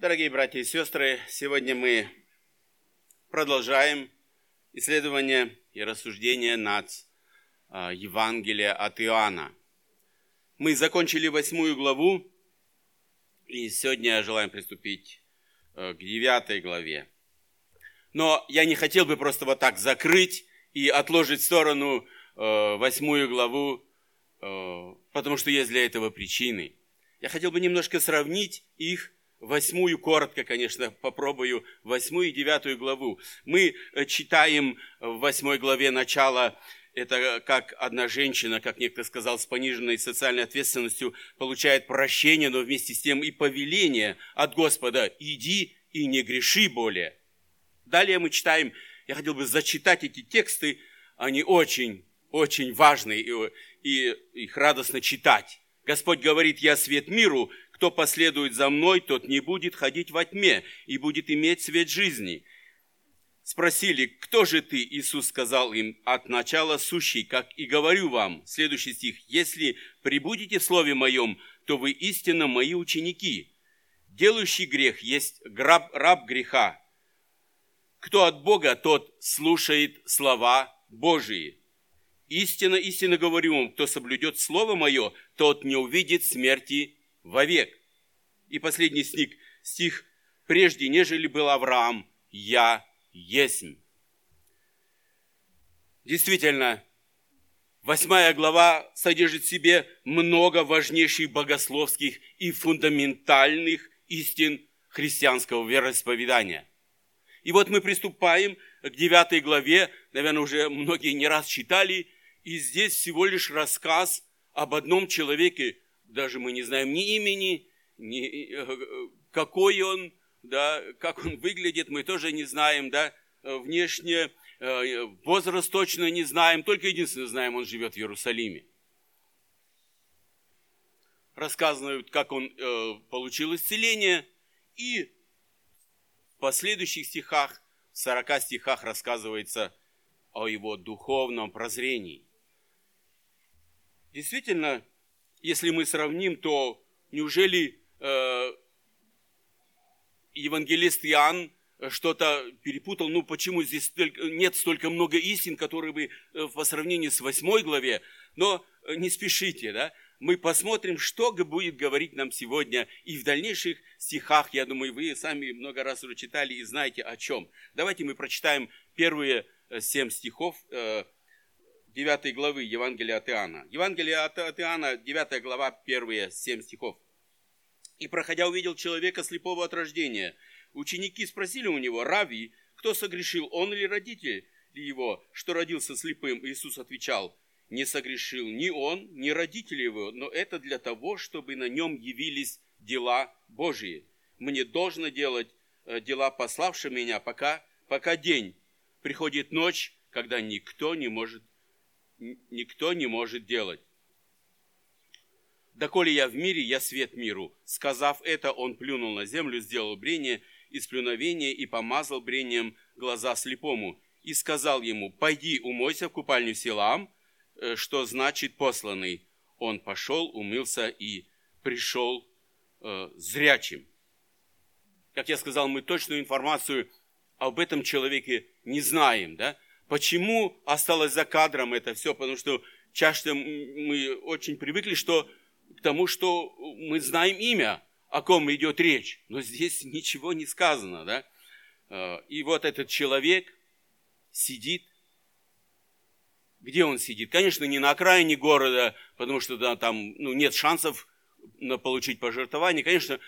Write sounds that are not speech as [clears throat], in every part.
Дорогие братья и сестры, сегодня мы продолжаем исследование и рассуждение над э, Евангелия от Иоанна. Мы закончили восьмую главу, и сегодня желаем приступить э, к девятой главе. Но я не хотел бы просто вот так закрыть и отложить в сторону э, восьмую главу, потому что есть для этого причины. Я хотел бы немножко сравнить их восьмую, коротко, конечно, попробую, восьмую и девятую главу. Мы э, читаем в восьмой главе начало, это как одна женщина, как некто сказал, с пониженной социальной ответственностью получает прощение, но вместе с тем и повеление от Господа «иди и не греши более». Далее мы читаем, я хотел бы зачитать эти тексты, они очень, очень важные, и, и их радостно читать. Господь говорит, я свет миру, кто последует за мной, тот не будет ходить во тьме и будет иметь свет жизни. Спросили, кто же ты? Иисус сказал им, от начала сущий, как и говорю вам. Следующий стих. Если прибудете в слове моем, то вы истинно мои ученики. Делающий грех есть раб, раб греха. Кто от Бога, тот слушает слова Божии. Истинно, истинно говорю вам, кто соблюдет Слово Мое, тот не увидит смерти вовек. И последний стих, стих прежде, нежели был Авраам, я есть. Действительно, восьмая глава содержит в себе много важнейших богословских и фундаментальных истин христианского вероисповедания. И вот мы приступаем к девятой главе, наверное, уже многие не раз читали, и здесь всего лишь рассказ об одном человеке, даже мы не знаем ни имени, ни э, какой он, да, как он выглядит, мы тоже не знаем, да, внешне, э, возраст точно не знаем, только единственное знаем, он живет в Иерусалиме. Рассказывают, как он э, получил исцеление, и в последующих стихах, в 40 стихах рассказывается о его духовном прозрении. Действительно, если мы сравним, то неужели э, евангелист Иоанн что-то перепутал, ну почему здесь столько, нет столько много истин, которые бы э, по сравнению с восьмой главе, но э, не спешите, да, мы посмотрим, что будет говорить нам сегодня. И в дальнейших стихах, я думаю, вы сами много раз уже читали и знаете о чем. Давайте мы прочитаем первые э, семь стихов 9 главы Евангелия от Иоанна. Евангелие от Иоанна, 9 глава, первые семь стихов. «И, проходя, увидел человека слепого от рождения. Ученики спросили у него, Рави, кто согрешил, он или родитель его, что родился слепым?» Иисус отвечал, «Не согрешил ни он, ни родители его, но это для того, чтобы на нем явились дела Божьи. Мне должно делать э, дела пославшие меня, пока, пока день. Приходит ночь, когда никто не может, никто не может делать. «Доколе я в мире, я свет миру». Сказав это, он плюнул на землю, сделал брение из плюновения и помазал брением глаза слепому. И сказал ему, «Пойди, умойся в купальню Силам», э, что значит «посланный». Он пошел, умылся и пришел э, зрячим. Как я сказал, мы точную информацию об этом человеке не знаем. Да? Почему осталось за кадром это все? Потому что часто мы очень привыкли, что к тому, что мы знаем имя, о ком идет речь, но здесь [laughs] ничего не сказано, да? Э, и вот этот человек сидит. Где он сидит? Конечно, не на окраине города, потому что да, там ну, нет шансов на получить пожертвование. Конечно,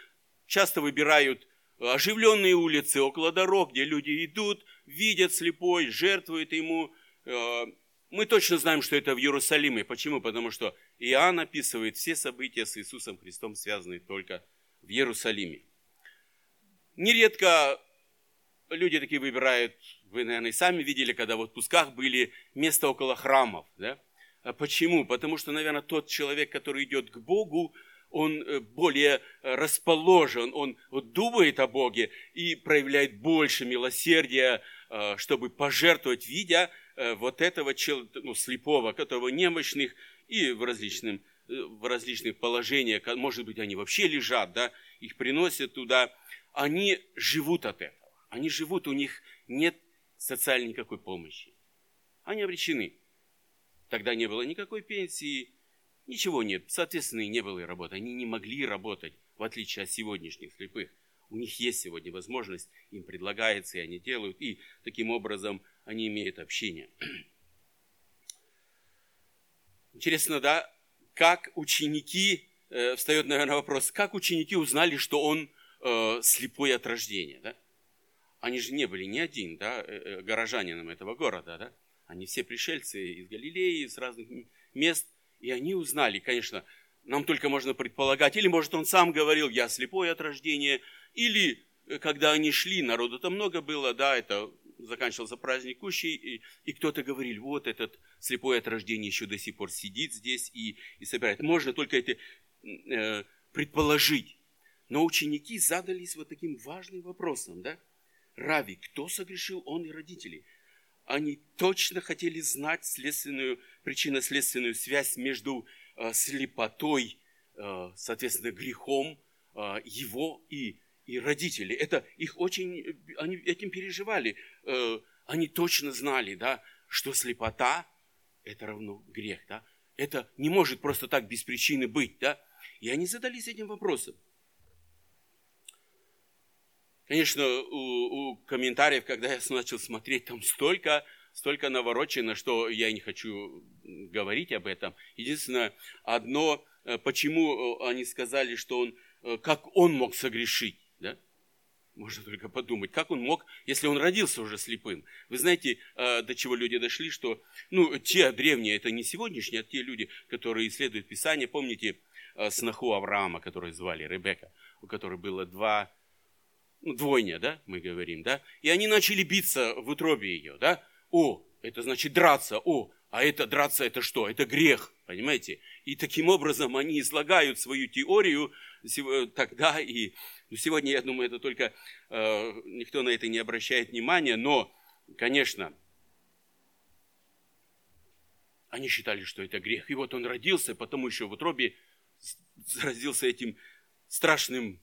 часто выбирают оживленные улицы около дорог, где люди идут, видят слепой, жертвуют ему. Э, мы точно знаем, что это в Иерусалиме. Почему? Потому что Иоанн описывает все события с Иисусом Христом, связанные только в Иерусалиме. Нередко люди такие выбирают, вы, наверное, сами видели, когда в отпусках были места около храмов. Да? А почему? Потому что, наверное, тот человек, который идет к Богу, он э, более расположен, он думает о Боге и проявляет больше милосердия, э, чтобы пожертвовать, видя Э, вот этого ну, слепого, которого немощных и в, различным, э, в различных положениях, может быть, они вообще лежат, да, их приносят туда, они живут от этого. Они живут, у них нет социальной никакой помощи. Они обречены. Тогда не было никакой пенсии, ничего нет. Соответственно, и не было и работы. Они не могли работать, в отличие от сегодняшних слепых. У них есть сегодня возможность, им предлагается, и они делают, и таким образом они имеют общение. [clears throat] Интересно, да, как ученики, э, встает, наверное, вопрос, как ученики узнали, что он э, слепой от рождения, да? Они же не были ни один, да, э, э горожанином этого города, да? Они все пришельцы из Галилеи, из разных мест, и они узнали, конечно, нам только можно предполагать, или, может, он сам говорил, я слепой от рождения, или, э, когда они шли, народу там много было, да, это заканчивался праздник Кущей, и, и кто-то говорил, вот этот слепой от рождения еще до сих пор сидит здесь и, и собирает. Можно только это э, предположить. Но ученики задались вот таким важным вопросом, да? Рави, кто согрешил, он и родители? Они точно хотели знать следственную, причинно-следственную связь между э, слепотой, э, соответственно, грехом э, его и и родители. Это их очень, они этим переживали. Они точно знали, да, что слепота – это равно грех, да. Это не может просто так без причины быть, да. И они задались этим вопросом. Конечно, у, у комментариев, когда я начал смотреть, там столько, столько наворочено, что я не хочу говорить об этом. Единственное, одно, э, почему э, они сказали, что он, как он мог согрешить. Да? Можно только подумать, как он мог, если он родился уже слепым. Вы знаете, э, до чего люди дошли, что, ну, те древние, это не сегодняшние, а те люди, которые исследуют Писание. Помните э, сноху Авраама, которую звали Ребека, у которой было два, двойня, да, мы говорим, да? И они начали биться в утробе ее, да? О, это значит драться, о, а это драться это что? Это грех, понимаете? И таким образом они излагают свою теорию тогда и ну, сегодня, я думаю, это только э, никто на это не обращает внимания, но, конечно, они считали, что это грех. И вот он родился, потому еще в утробе заразился этим страшным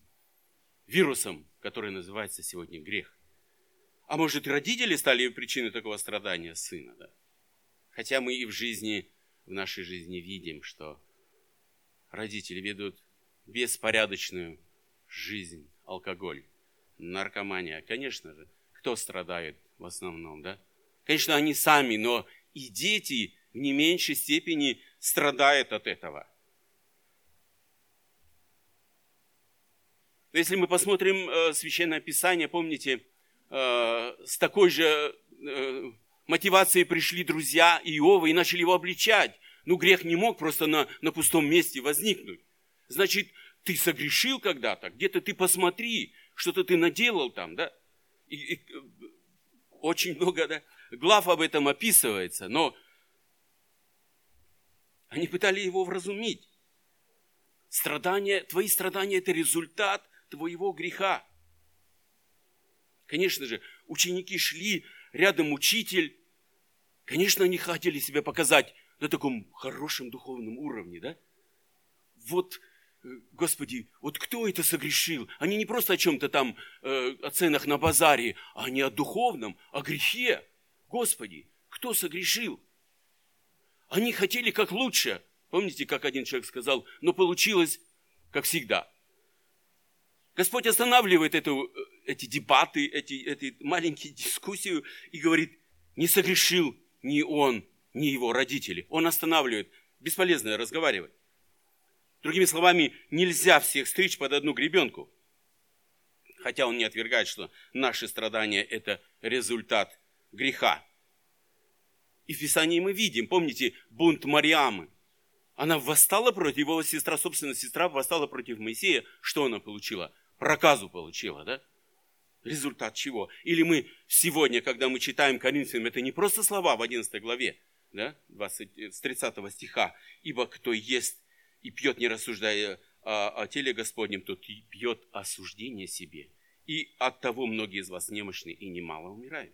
вирусом, который называется сегодня грех. А может, родители стали причиной такого страдания сына, да? Хотя мы и в жизни, в нашей жизни видим, что родители ведут беспорядочную жизнь, алкоголь, наркомания. Конечно же, кто страдает в основном, да? Конечно, они сами, но и дети в не меньшей степени страдают от этого. Если мы посмотрим э, Священное Писание, помните, э, с такой же э, мотивацией пришли друзья Иова и начали его обличать. Ну, грех не мог просто на, на пустом месте возникнуть. Значит, ты согрешил когда-то, где-то ты посмотри, что-то ты наделал там, да? И, и, очень много да, глав об этом описывается, но они пытали его вразумить. Страдания, твои страдания – это результат твоего греха. Конечно же, ученики шли, рядом учитель. Конечно, они хотели себя показать на таком хорошем духовном уровне, да? Вот Господи, вот кто это согрешил? Они не просто о чем-то там, э, о ценах на базаре, а они о духовном, о грехе. Господи, кто согрешил? Они хотели как лучше. Помните, как один человек сказал, но получилось как всегда. Господь останавливает эту, э, эти дебаты, эти, эти маленькие дискуссии и говорит, не согрешил ни он, ни его родители. Он останавливает. Бесполезно разговаривать. Другими словами, нельзя всех стричь под одну гребенку. Хотя он не отвергает, что наши страдания – это результат греха. И в Писании мы видим, помните, бунт Мариамы. Она восстала против его сестра, собственно, сестра восстала против Моисея. Что она получила? Проказу получила, да? Результат чего? Или мы сегодня, когда мы читаем Коринфянам, это не просто слова в 11 главе, да, 20, с 30 стиха, «Ибо кто ест и пьет, не рассуждая о, о теле Господнем, тот пьет осуждение себе. И от того многие из вас немощны и немало умирают.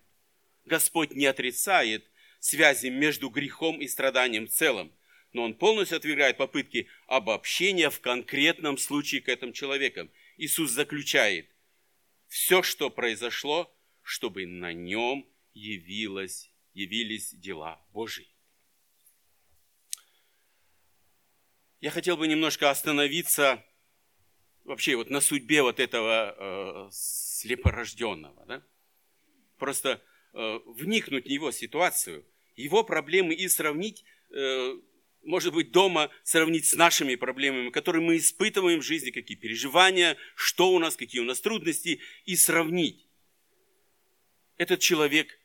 Господь не отрицает связи между грехом и страданием в целом, но Он полностью отвергает попытки обобщения в конкретном случае к этим человекам. Иисус заключает, все, что произошло, чтобы на нем явилось, явились дела Божьи. Я хотел бы немножко остановиться вообще вот на судьбе вот этого э, слепорожденного. Да? Просто э, вникнуть в его ситуацию, его проблемы и сравнить, э, может быть, дома сравнить с нашими проблемами, которые мы испытываем в жизни, какие переживания, что у нас, какие у нас трудности, и сравнить. Этот человек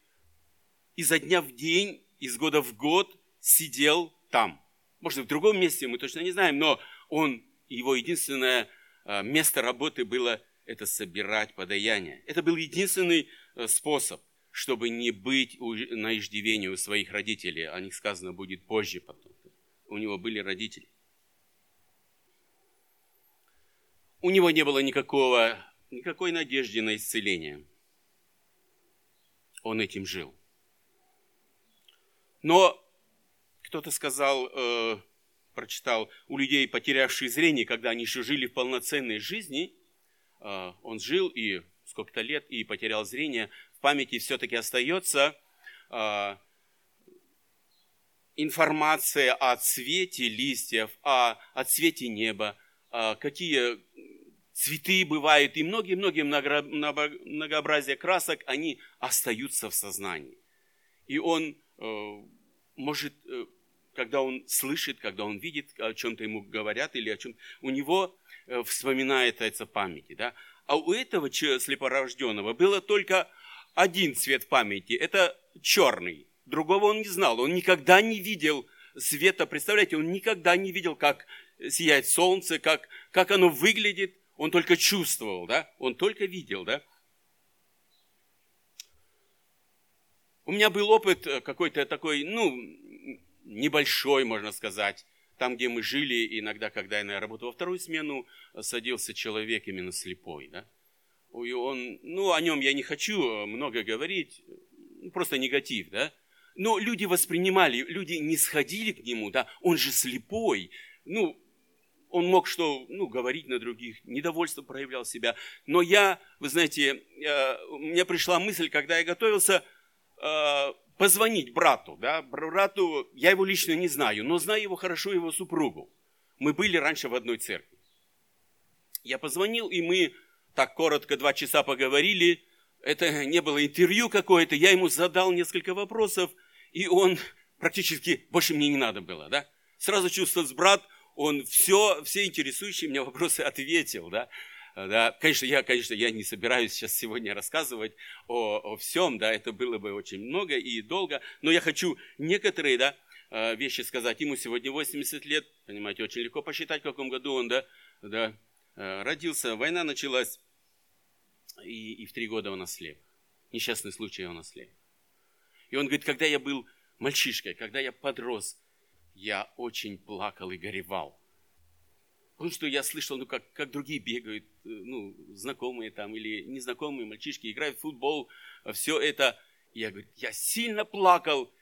изо дня в день, из года в год сидел там. Может, в другом месте, мы точно не знаем, но он, его единственное а, место работы было это собирать подаяние. Это был единственный э, способ, чтобы не быть на иждивении у своих родителей. О них сказано будет позже потом. У него были родители. У него не было никакого, никакой надежды на исцеление. Он этим жил. Но кто-то сказал, э, прочитал, у людей, потерявших зрение, когда они еще жили в полноценной жизни, э, он жил и сколько-то лет и потерял зрение, в памяти все-таки остается э, информация о цвете листьев, о, о цвете неба, э, какие цветы бывают и многие-многие многообразие красок, они остаются в сознании. И он может когда он слышит, когда он видит, о чем-то ему говорят или о чем у него э, вспоминается памяти. Да? А у этого слепорожденного было только один цвет памяти, это черный. Другого он не знал, он никогда не видел света. Представляете, он никогда не видел, как сияет солнце, как, как оно выглядит. Он только чувствовал, да? Он только видел, да? У меня был опыт э, какой-то такой, ну, небольшой, можно сказать. Там, где мы жили, иногда, когда я работал во вторую смену, садился человек именно слепой. Да? И он, ну, о нем я не хочу э, много говорить, просто негатив, да. Но люди воспринимали, люди не сходили к нему, да, он же слепой. Ну, он мог что, ну, говорить на других, недовольство проявлял себя. Но я, вы знаете, э, у меня пришла мысль, когда я готовился, э, позвонить брату, да, брату, я его лично не знаю, но знаю его хорошо, его супругу. Мы были раньше в одной церкви. Я позвонил, и мы так коротко два часа поговорили. Это не было интервью какое-то, я ему задал несколько вопросов, и он практически, больше мне не надо было, да. Сразу чувствовал брат, он все, все интересующие меня вопросы [laughs] ответил, да. Да, конечно, я, конечно, я не собираюсь сейчас сегодня рассказывать о, о всем, да, это было бы очень много и долго, но я хочу некоторые, да, э, вещи сказать. Ему сегодня 80 лет, понимаете, очень легко посчитать, в каком году он, да, да, э, родился, война началась, и, и в три года он ослеп. Несчастный случай он ослеп. И он говорит, когда я был мальчишкой, когда я подрос, я очень плакал и горевал. Потому что я слышал, ну, как, как другие бегают, э, ну, знакомые там или незнакомые мальчишки играют в футбол, а все это. Я говорю, я сильно плакал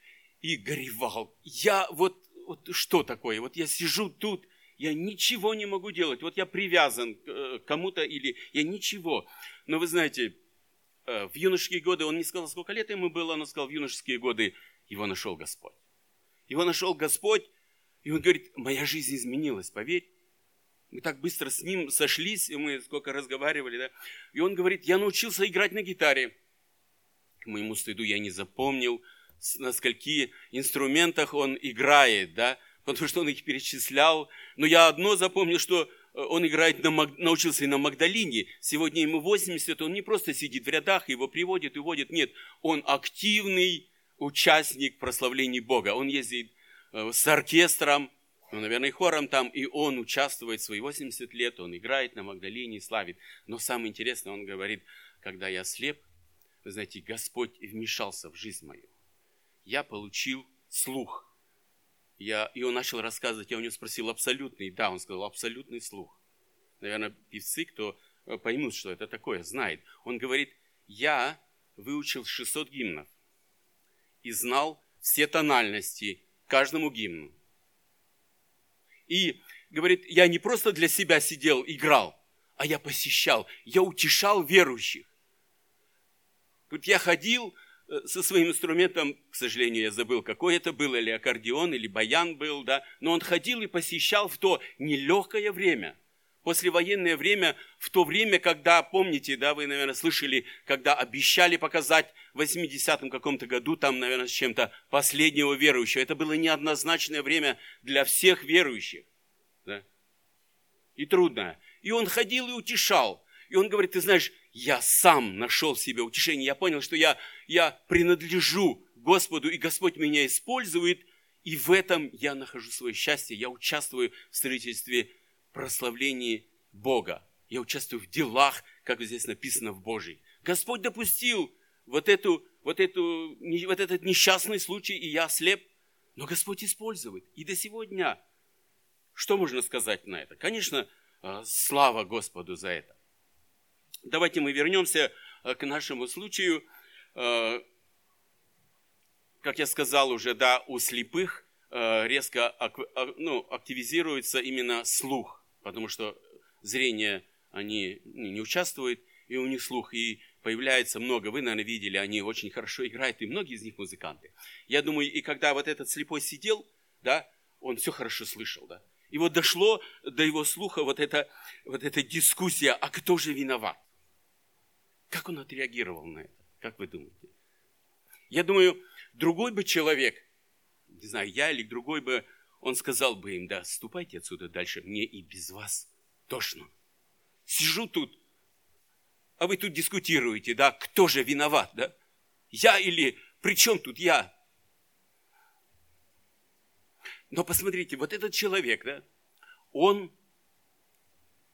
и горевал. Я вот, вот что такое? Вот я сижу тут, я ничего не могу делать. Вот я привязан к э, кому-то или я ничего. Но вы знаете, э, в юношеские годы, он не сказал, сколько лет ему было, но сказал, в юношеские годы его нашел Господь. Его нашел Господь, и он говорит, моя жизнь изменилась, поверь. Мы так быстро с ним сошлись, и мы сколько разговаривали, да. И он говорит, я научился играть на гитаре. К моему стыду я не запомнил, на скольки инструментах он играет, да, потому что он их перечислял. Но я одно запомнил, что он играет на, научился и на Магдалине. Сегодня ему 80, он не просто сидит в рядах, его приводит и водит. Нет, он активный участник прославления Бога. Он ездит э, с оркестром, ну, наверное, хором там, и он участвует свои 80 лет, он играет на Магдалине, славит. Но самое интересное, он говорит, когда я слеп, вы знаете, Господь вмешался в жизнь мою. Я получил слух. Я, и он начал рассказывать, я у него спросил, абсолютный? Да, он сказал, абсолютный слух. Наверное, певцы, кто э, поймут, что это такое, знает. Он говорит, я выучил 600 гимнов и знал все тональности каждому гимну. И говорит, я не просто для себя сидел, играл, а я посещал, я утешал верующих. Говорит, я ходил со своим инструментом, к сожалению, я забыл, какой это был, или аккордеон, или баян был, да, но он ходил и посещал в то нелегкое время – послевоенное время, в то время, когда, помните, да, вы, наверное, слышали, когда обещали показать в 80-м каком-то году, там, наверное, с чем-то последнего верующего. Это было неоднозначное время для всех верующих. Да? И трудное. И он ходил и утешал. И он говорит, ты знаешь, я сам нашел в себе утешение. Я понял, что я, я принадлежу Господу, и Господь меня использует, и в этом я нахожу свое счастье. Я участвую в строительстве прославлении Бога. Я участвую в делах, как здесь написано в Божьей. Господь допустил вот, эту, вот, эту, вот этот несчастный случай, и я слеп. Но Господь использует. И до сегодня. Что можно сказать на это? Конечно, а, слава Господу за это. Давайте мы вернемся а, к нашему случаю. А, как я сказал уже, да, у слепых резко ну, активизируется именно слух потому что зрение они не участвуют, и у них слух, и появляется много. Вы, наверное, видели, они очень хорошо играют, и многие из них музыканты. Я думаю, и когда вот этот слепой сидел, да, он все хорошо слышал, да. И вот дошло до его слуха вот эта, вот эта дискуссия, а кто же виноват? Как он отреагировал на это? Как вы думаете? Я думаю, другой бы человек, не знаю, я или другой бы он сказал бы им, да, ступайте отсюда дальше, мне и без вас тошно. Сижу тут, а вы тут дискутируете, да, кто же виноват, да? Я или при чем тут я? Но посмотрите, вот этот человек, да, он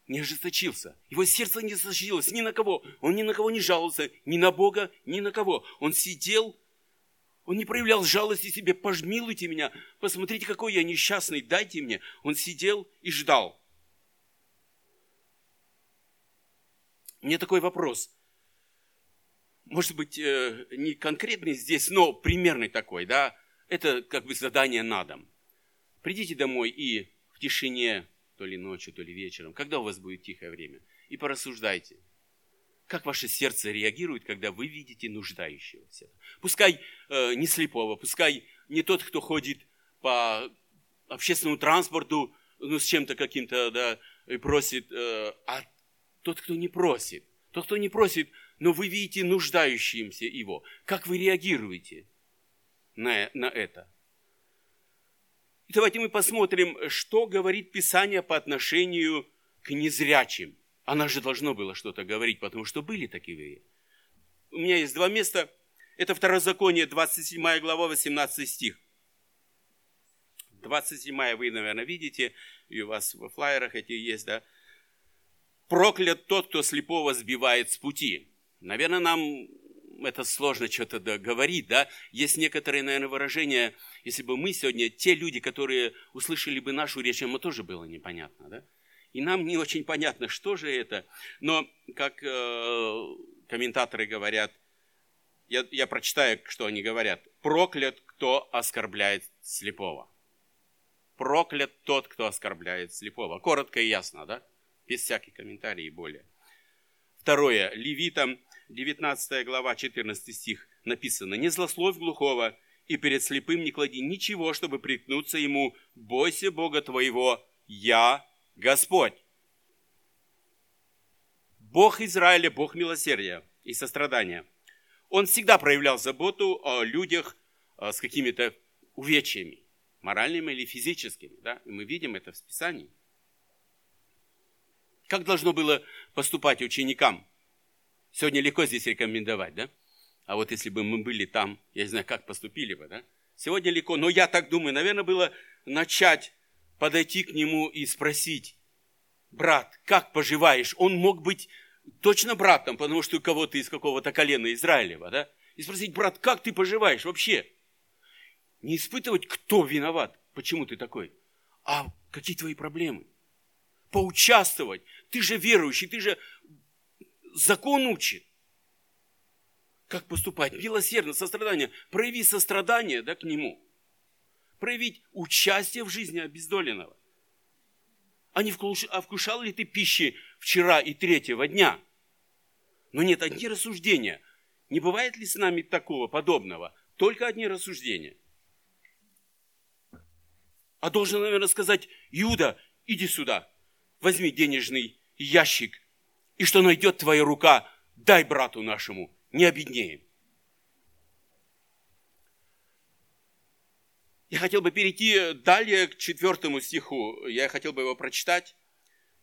не ожесточился. Его сердце не ожесточилось ни на кого. Он ни на кого не жаловался, ни на Бога, ни на кого. Он сидел он не проявлял жалости себе, пожмилуйте меня, посмотрите, какой я несчастный, дайте мне. Он сидел и ждал. Мне такой вопрос. Может быть, э, не конкретный здесь, но примерный такой, да? Это как бы задание на дом. Придите домой и в тишине, то ли ночью, то ли вечером, когда у вас будет тихое время, и порассуждайте – как ваше сердце реагирует, когда вы видите нуждающегося. Пускай э, не слепого, пускай не тот, кто ходит по общественному транспорту, ну, с чем-то каким-то, да, и просит, э, а тот, кто не просит. Тот, кто не просит, но вы видите нуждающимся его. Как вы реагируете на, на это? И давайте мы посмотрим, что говорит Писание по отношению к незрячим – она же должно было что-то говорить, потому что были такие. У меня есть два места. Это Второзаконие, 27 глава, 18 стих. 27 вы, наверное, видите, и у вас во флайерах эти есть, да. Проклят тот, кто слепого сбивает с пути. Наверное, нам это сложно что-то да, говорить, да. Есть некоторые, наверное, выражения, если бы мы сегодня, те люди, которые услышали бы нашу речь, им тоже было непонятно, да. И нам не очень понятно, что же это. Но, как э, комментаторы говорят, я, я прочитаю, что они говорят. Проклят, кто оскорбляет слепого. Проклят тот, кто оскорбляет слепого. Коротко и ясно, да? Без всяких комментариев и более. Второе. Левитам, 19 глава, 14 стих написано. «Не злословь глухого, и перед слепым не клади ничего, чтобы прикнуться ему. Бойся Бога твоего, я Господь. Бог Израиля, Бог милосердия и сострадания. Он всегда проявлял заботу о людях а, с какими-то увечьями, моральными или физическими. Да? И мы видим это в Писании. Как должно было поступать ученикам? Сегодня легко здесь рекомендовать, да? А вот если бы мы были там, я не знаю, как поступили бы, да? Сегодня легко, но я так думаю, наверное, было начать подойти к нему и спросить, брат, как поживаешь? Он мог быть точно братом, потому что у кого-то из какого-то колена Израилева, да? И спросить, брат, как ты поживаешь вообще? Не испытывать, кто виноват, почему ты такой, а какие твои проблемы. Поучаствовать. Ты же верующий, ты же закон учит. Как поступать? Милосердно, сострадание. Прояви сострадание да, к нему проявить участие в жизни обездоленного. А не а вкушал ли ты пищи вчера и третьего дня? Но нет, одни рассуждения. Не бывает ли с нами такого подобного? Только одни рассуждения. А должен, наверное, сказать, Иуда, иди сюда, возьми денежный ящик, и что найдет твоя рука, дай брату нашему, не обеднеем. Я хотел бы перейти далее к четвертому стиху. Я хотел бы его прочитать.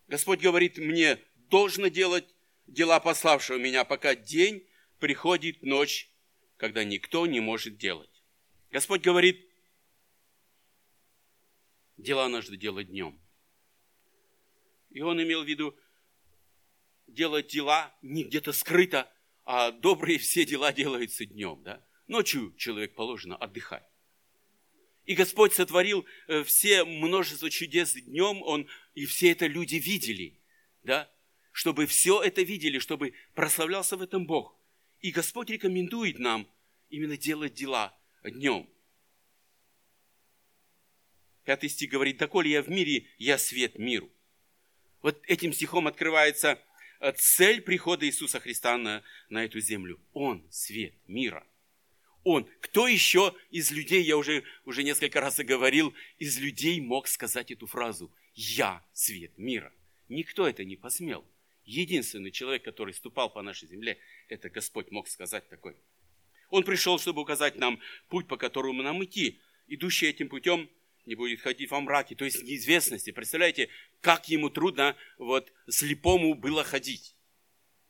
Господь говорит мне, должно делать дела пославшего меня, пока день приходит ночь, когда никто не может делать. Господь говорит, дела нужно делать днем. И он имел в виду делать дела не где-то скрыто, а добрые все дела делаются днем. Да? Ночью человек положено отдыхать. И Господь сотворил э, все множество чудес днем, Он, и все это люди видели, да? чтобы все это видели, чтобы прославлялся в этом Бог. И Господь рекомендует нам именно делать дела днем. Пятый стих говорит, «Доколе я в мире, я свет миру». Вот этим стихом открывается цель прихода Иисуса Христа на, на эту землю. Он свет мира. Он. Кто еще из людей, я уже, уже несколько раз говорил, из людей мог сказать эту фразу «Я свет мира». Никто это не посмел. Единственный человек, который ступал по нашей земле, это Господь мог сказать такой. Он пришел, чтобы указать нам путь, по которому нам идти. Идущий этим путем не будет ходить во мраке, то есть неизвестности. Представляете, как ему трудно вот слепому было ходить.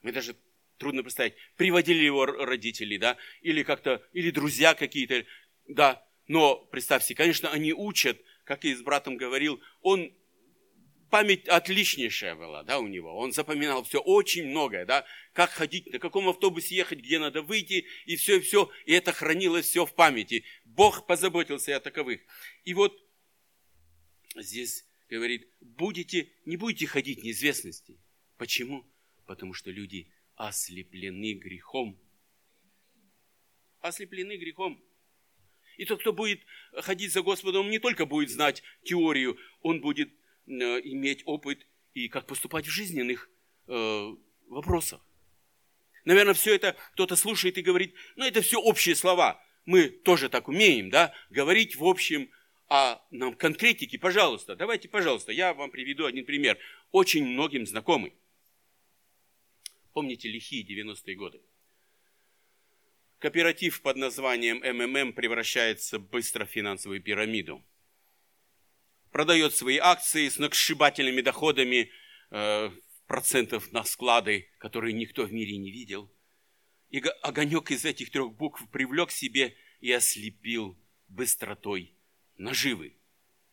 Мы даже трудно представить, приводили его родители, да, или как-то, или друзья какие-то, да, но представьте, конечно, они учат, как я с братом говорил, он память отличнейшая была, да, у него. Он запоминал все, очень многое, да, как ходить, на каком автобусе ехать, где надо выйти, и все, и все. И это хранилось все в памяти. Бог позаботился о таковых. И вот здесь говорит, будете, не будете ходить неизвестности. Почему? Потому что люди ослеплены грехом. Ослеплены грехом. И тот, кто будет ходить за Господом, не только будет знать теорию, он будет иметь опыт и как поступать в жизненных э, вопросах. Наверное, все это кто-то слушает и говорит, ну это все общие слова. Мы тоже так умеем, да, говорить в общем, а нам конкретики, пожалуйста, давайте, пожалуйста, я вам приведу один пример, очень многим знакомый. Помните лихие 90-е годы? Кооператив под названием МММ превращается быстро в финансовую пирамиду. Продает свои акции с накшибательными доходами э, процентов на склады, которые никто в мире не видел. И огонек из этих трех букв привлек себе и ослепил быстротой наживы.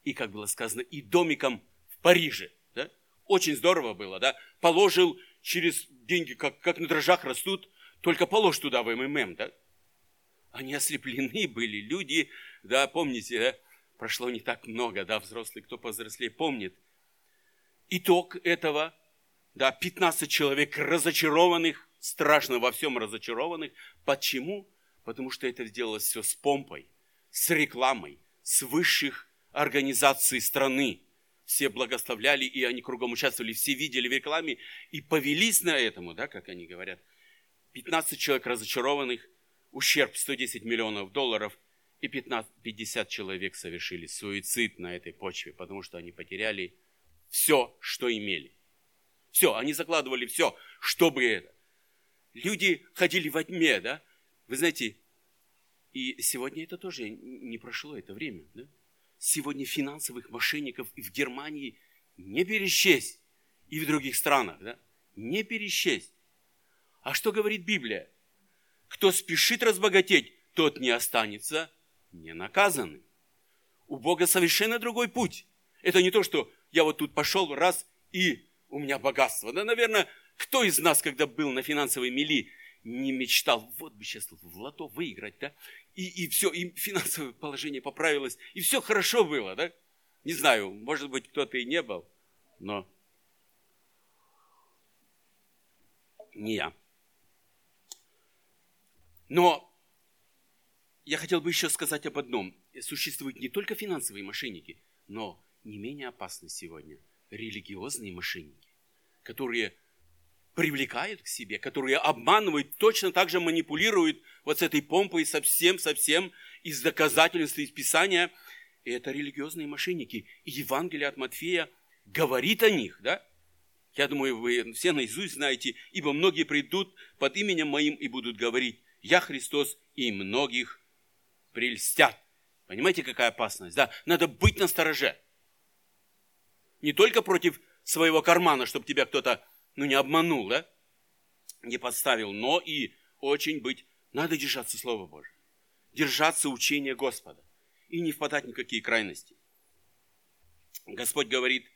И, как было сказано, и домиком в Париже. Да? Очень здорово было, да? Положил через деньги, как, как на дрожжах растут, только положь туда в МММ, да? Они ослеплены были, люди, да, помните, да? Прошло не так много, да, взрослый, кто повзрослее, помнит. Итог этого, да, 15 человек разочарованных, страшно во всем разочарованных. Почему? Потому что это сделалось все с помпой, с рекламой, с высших организаций страны все благословляли, и они кругом участвовали, все видели в рекламе и повелись на этому, да, как они говорят. 15 человек разочарованных, ущерб 110 миллионов долларов, и 15, 50 человек совершили суицид на этой почве, потому что они потеряли все, что имели. Все, они закладывали все, чтобы это. Люди ходили во тьме, да? Вы знаете, и сегодня это тоже не прошло, это время, да? сегодня финансовых мошенников и в Германии не пересчесть, и в других странах, да? Не пересчесть. А что говорит Библия? Кто спешит разбогатеть, тот не останется не наказанным. У Бога совершенно другой путь. Это не то, что я вот тут пошел раз и у меня богатство. Да, наверное, кто из нас, когда был на финансовой мели, не мечтал, вот бы сейчас в лото выиграть, да? и, и все, и финансовое положение поправилось, и все хорошо было, да? Не знаю, может быть, кто-то и не был, но не я. Но я хотел бы еще сказать об одном. Существуют не только финансовые мошенники, но не менее опасны сегодня религиозные мошенники, которые привлекают к себе, которые обманывают, точно так же манипулируют вот с этой помпой совсем, совсем из доказательств, из Писания. И это религиозные мошенники. И Евангелие от Матфея говорит о них, да? Я думаю, вы все наизусть знаете, ибо многие придут под именем моим и будут говорить, я Христос, и многих прельстят. Понимаете, какая опасность? Да, надо быть на стороже. Не только против своего кармана, чтобы тебя кто-то, ну, не обманул, да? Не подставил, но и очень быть, надо держаться Слова Божьего. Держаться учения Господа. И не впадать в никакие крайности. Господь говорит,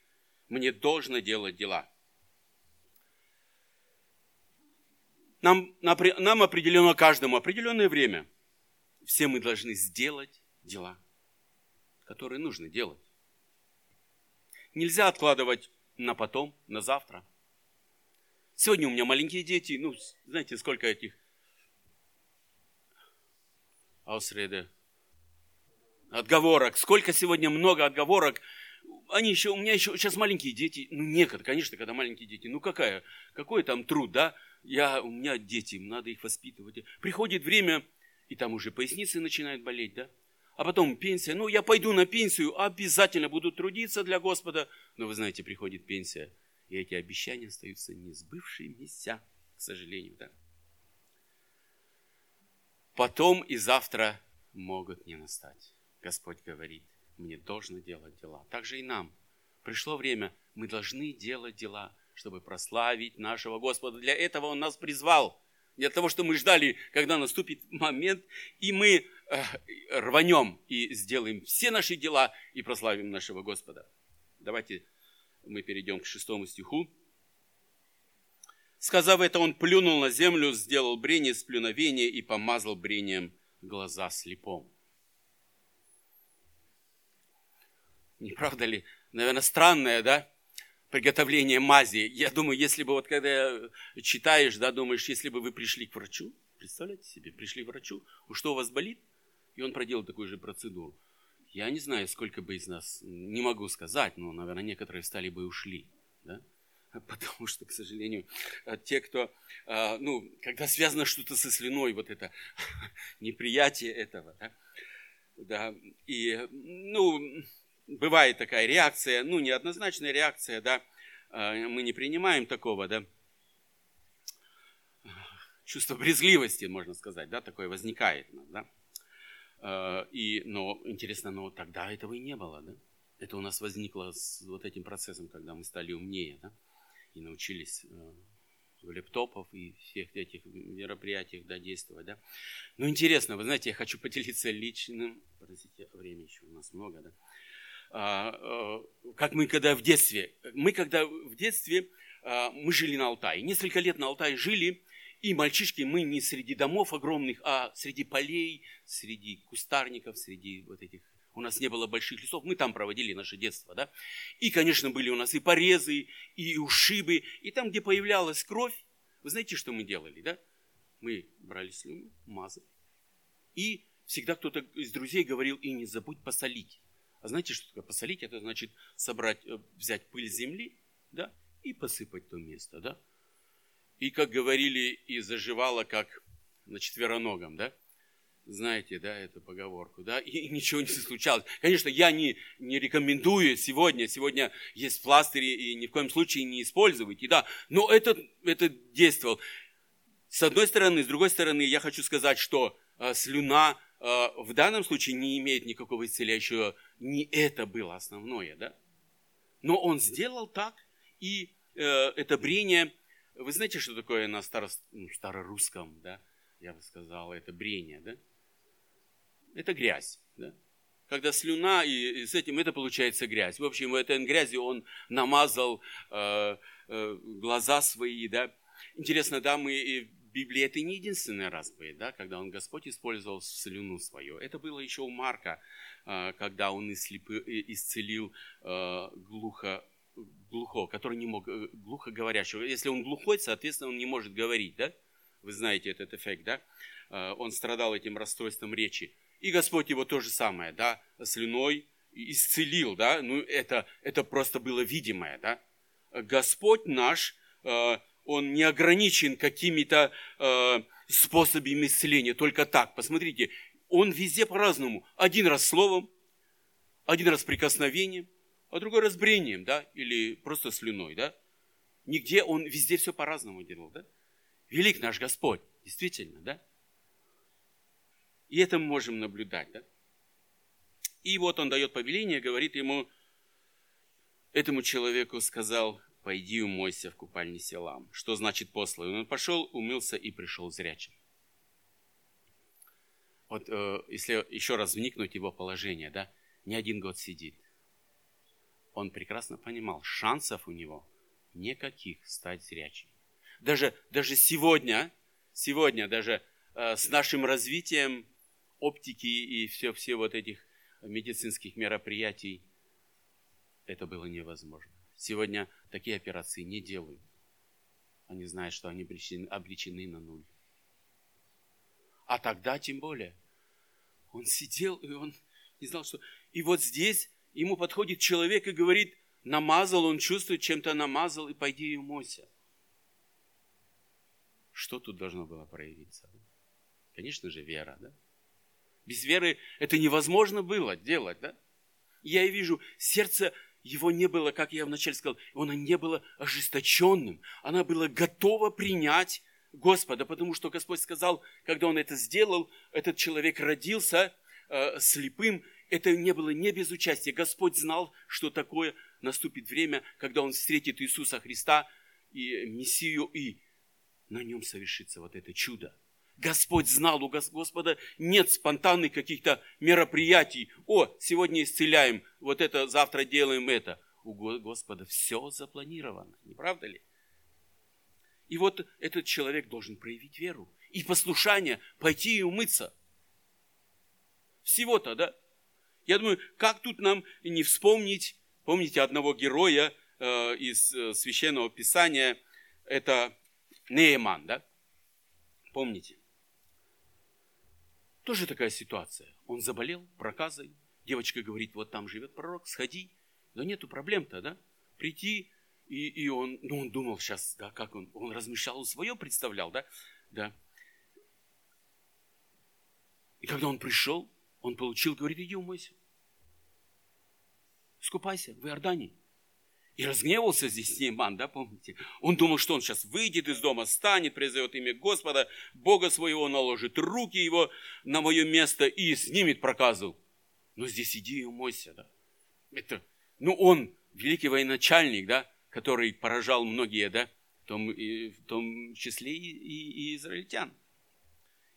мне должно делать дела. Нам, нам определено каждому определенное время. Все мы должны сделать дела, которые нужно делать. Нельзя откладывать на потом, на завтра. Сегодня у меня маленькие дети, ну, знаете, сколько этих Ausrede, отговорок. Сколько сегодня много отговорок. Они еще, у меня еще сейчас маленькие дети. Ну, некогда, конечно, когда маленькие дети. Ну, какая, какой там труд, да? я, у меня дети, надо их воспитывать. Приходит время, и там уже поясницы начинают болеть, да? А потом пенсия. Ну, я пойду на пенсию, обязательно буду трудиться для Господа. Но вы знаете, приходит пенсия, и эти обещания остаются несбывшимися, к сожалению, да? Потом и завтра могут не настать. Господь говорит, мне должно делать дела. Так же и нам. Пришло время, мы должны делать дела чтобы прославить нашего Господа. Для этого Он нас призвал. Для того, чтобы мы ждали, когда наступит момент, и мы э, рванем и сделаем все наши дела и прославим нашего Господа. Давайте мы перейдем к шестому стиху. Сказав это, он плюнул на землю, сделал брение с плюновения и помазал брением глаза слепому. Не правда ли? Наверное, странное, да? Приготовление мази. Я думаю, если бы вот когда читаешь, да, думаешь, если бы вы пришли к врачу, представляете себе, пришли к врачу, что у вас болит, и он проделал такую же процедуру. Я не знаю, сколько бы из нас, не могу сказать, но, наверное, некоторые встали бы и ушли. Да? [laughs] Потому что, к сожалению, те, кто, а, ну, когда связано что-то со слюной, вот это [laughs] неприятие этого, да, да и, ну, бывает такая реакция, ну, неоднозначная реакция, да, а, мы не принимаем такого, да, чувство брезгливости, можно сказать, да, такое возникает, да, а, и, но интересно, но тогда этого и не было, да, это у нас возникло с вот этим процессом, когда мы стали умнее, да, и научились э, в лептопов и всех этих мероприятиях да, действовать. Да. Ну, интересно, вы знаете, я хочу поделиться личным, простите, времени еще у нас много, да, а, а, как мы когда в детстве. Мы когда в детстве, а, мы жили на Алтае. Несколько лет на Алтае жили, и мальчишки, мы не среди домов огромных, а среди полей, среди кустарников, среди вот этих у нас не было больших лесов, мы там проводили наше детство, да. И, конечно, были у нас и порезы, и ушибы, и там, где появлялась кровь, вы знаете, что мы делали, да? Мы брали слюну, мазали, и всегда кто-то из друзей говорил, и не забудь посолить. А знаете, что такое посолить? Это значит собрать, э, взять пыль земли, да, и посыпать то место, да. И, как говорили, и заживало, как на четвероногом, да. Знаете, да, эту поговорку, да, и [laughs] ничего не случалось. Конечно, я не, не рекомендую сегодня, сегодня есть пластыри, и ни в коем случае не используйте, да, но это, это действовал. С одной стороны, с другой стороны, я хочу сказать, что э, слюна э, в данном случае не имеет никакого исцеляющего не это было основное, да? Но он сделал так, и э, это брение, вы знаете, что такое на старо, ну, старорусском, да? Я бы сказал, это брение, да? Это грязь, да? Когда слюна, и, и с этим это получается грязь. В общем, в этой грязи он намазал э, э, глаза свои, да? Интересно, да, мы Библии это не единственный раз был, да, когда он Господь использовал слюну свою. Это было еще у Марка, когда он исцелил а, глухо, глухого, который не мог, э, глухо говорящего. Если он глухой, соответственно, он не может говорить, да? Вы знаете этот эффект, да? А, он страдал этим расстройством речи. И Господь его то же самое, да, слюной исцелил, да? Ну, это, это просто было видимое, да? Господь наш, он не ограничен какими-то э, способами исцеления, только так. Посмотрите, он везде по-разному. Один раз словом, один раз прикосновением, а другой раз брением, да, или просто слюной, да. Нигде он везде все по-разному делал, да. Велик наш Господь, действительно, да. И это мы можем наблюдать, да. И вот он дает повеление, говорит ему, этому человеку сказал, пойди умойся в купальне Селам. Что значит послан? Он пошел, умылся и пришел зрячим. Вот э, если еще раз вникнуть в его положение, да, не один год сидит. Он прекрасно понимал, шансов у него никаких стать зрячим. Даже, даже сегодня, сегодня даже э, с нашим развитием оптики и все, все вот этих медицинских мероприятий, это было невозможно. Сегодня такие операции не делают. Они знают, что они обречены, обречены на нуль. А тогда тем более. Он сидел, и он не знал, что... И вот здесь ему подходит человек и говорит, намазал, он чувствует, чем-то намазал, и пойди и умойся. Что тут должно было проявиться? Конечно же, вера, да? Без веры это невозможно было делать, да? Я и вижу, сердце его не было, как я вначале сказал, оно не было ожесточенным. Оно было готово принять Господа, потому что Господь сказал, когда Он это сделал, этот человек родился э, слепым, это не было не без участия. Господь знал, что такое наступит время, когда Он встретит Иисуса Христа и Мессию, и на нем совершится вот это чудо. Господь знал, у Господа нет спонтанных каких-то мероприятий. О, сегодня исцеляем, вот это, завтра делаем это. У Господа все запланировано, не правда ли? И вот этот человек должен проявить веру и послушание, пойти и умыться. Всего-то, да? Я думаю, как тут нам не вспомнить, помните одного героя э, из э, Священного Писания, это Нееман, да? Помните? Тоже такая ситуация. Он заболел проказой. Девочка говорит, вот там живет пророк, сходи. Да нету проблем-то, да? Прийти, и, и он, ну, он думал сейчас, да, как он, он размышлял, свое представлял, да? Да. И когда он пришел, он получил, говорит, иди умойся. Скупайся в Иордании. И разгневался здесь Нейман, да, помните? Он думал, что он сейчас выйдет из дома, станет, призовет имя Господа, Бога своего наложит руки его на мое место и снимет проказу. Но здесь иди и умойся, да. Это, ну, он великий военачальник, да, который поражал многие, да, в том, и, в том числе и, и, и израильтян.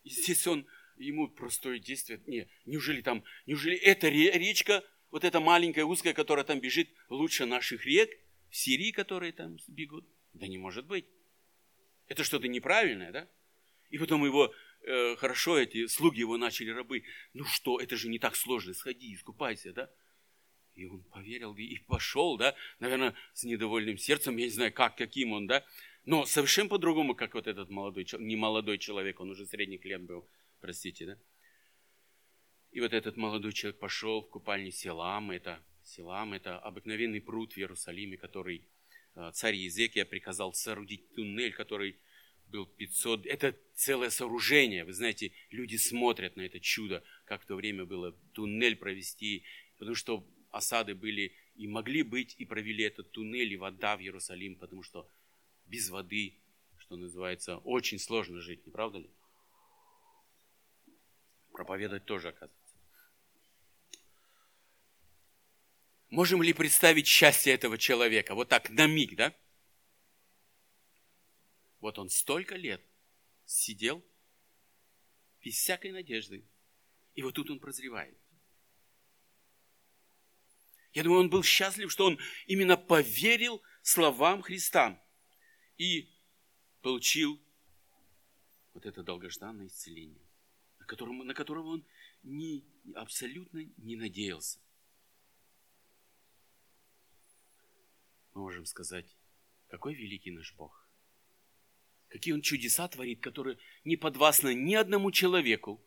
И здесь он, ему простое действие, не, неужели там, неужели эта речка вот эта маленькая узкая, которая там бежит, лучше наших рек в Сирии, которые там бегут? Да не может быть. Это что-то неправильное, да? И потом его, э, хорошо, эти слуги его начали рабы. Ну что, это же не так сложно, сходи, искупайся, да? И он поверил и пошел, да, наверное, с недовольным сердцем, я не знаю, как, каким он, да, но совершенно по-другому, как вот этот молодой, не молодой человек, он уже средних лет был, простите, да. И вот этот молодой человек пошел в купальни Селам. Это, Селам – это обыкновенный пруд в Иерусалиме, который э, царь Езекия приказал соорудить туннель, который был 500... Это целое сооружение. Вы знаете, люди смотрят на это чудо, как в то время было туннель провести, потому что осады были и могли быть, и провели этот туннель, и вода в Иерусалим, потому что без воды, что называется, очень сложно жить, не правда ли? Проповедовать тоже, оказывается. Можем ли представить счастье этого человека? Вот так, на миг, да? Вот он столько лет сидел без всякой надежды. И вот тут он прозревает. Я думаю, он был счастлив, что он именно поверил словам Христа и получил вот это долгожданное исцеление, на котором, на которого он не, абсолютно не надеялся. мы можем сказать, какой великий наш Бог. Какие Он чудеса творит, которые не подвластны ни одному человеку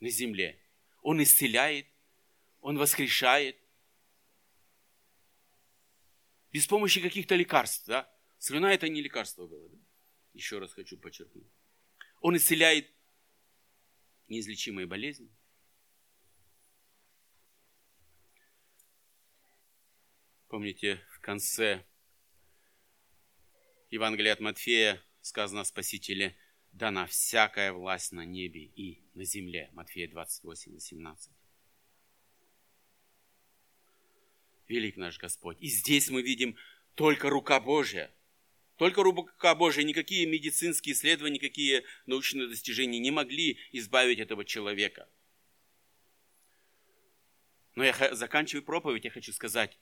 на земле. Он исцеляет, Он воскрешает. Без помощи каких-то лекарств, да? Слюна это не лекарство было, еще раз хочу подчеркнуть. Он исцеляет неизлечимые болезни. Помните, в конце Евангелия от Матфея сказано о Спасителе, дана всякая власть на небе и на земле. Матфея 28, 18. Велик наш Господь. И здесь мы видим только рука Божья. Только рука Божья, никакие медицинские исследования, никакие научные достижения не могли избавить этого человека. Но я заканчиваю проповедь, я хочу сказать,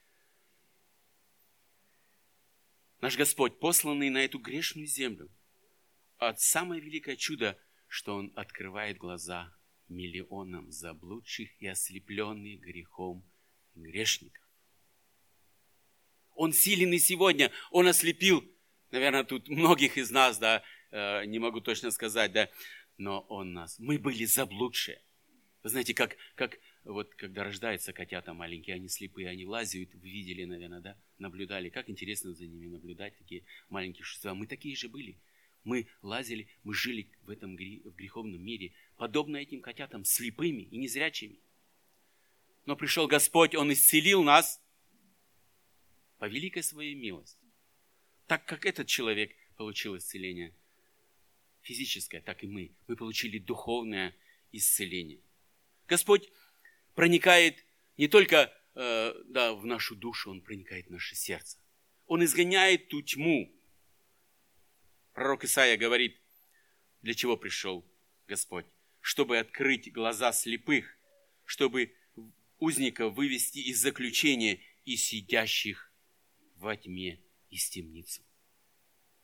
наш Господь, посланный на эту грешную землю, от самое великое чудо, что Он открывает глаза миллионам заблудших и ослепленных грехом грешников. Он силен и сегодня, Он ослепил, наверное, тут многих из нас, да, э, не могу точно сказать, да, но Он нас, мы были заблудшие. Вы знаете, как, как вот когда рождаются котята маленькие, они слепые, они лазят, вы видели, наверное, да, наблюдали, как интересно за ними наблюдать, такие маленькие существа. Мы такие же были. Мы лазили, мы жили в этом в греховном мире, подобно этим котятам, слепыми и незрячими. Но пришел Господь, Он исцелил нас по великой своей милости. Так как этот человек получил исцеление физическое, так и мы. Мы получили духовное исцеление. Господь проникает не только э, да, в нашу душу, Он проникает в наше сердце. Он изгоняет ту тьму, Пророк Исаия говорит, для чего пришел Господь? Чтобы открыть глаза слепых, чтобы узников вывести из заключения и сидящих во тьме из темницы.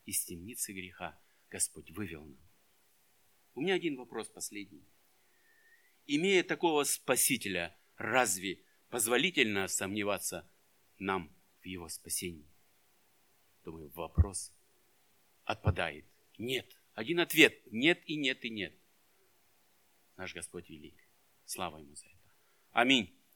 Из темницы греха Господь вывел нам. У меня один вопрос последний. Имея такого Спасителя, разве позволительно сомневаться нам в Его спасении? Думаю, вопрос отпадает. Нет. Один ответ. Нет и нет и нет. Наш Господь велик. Слава Ему за это. Аминь.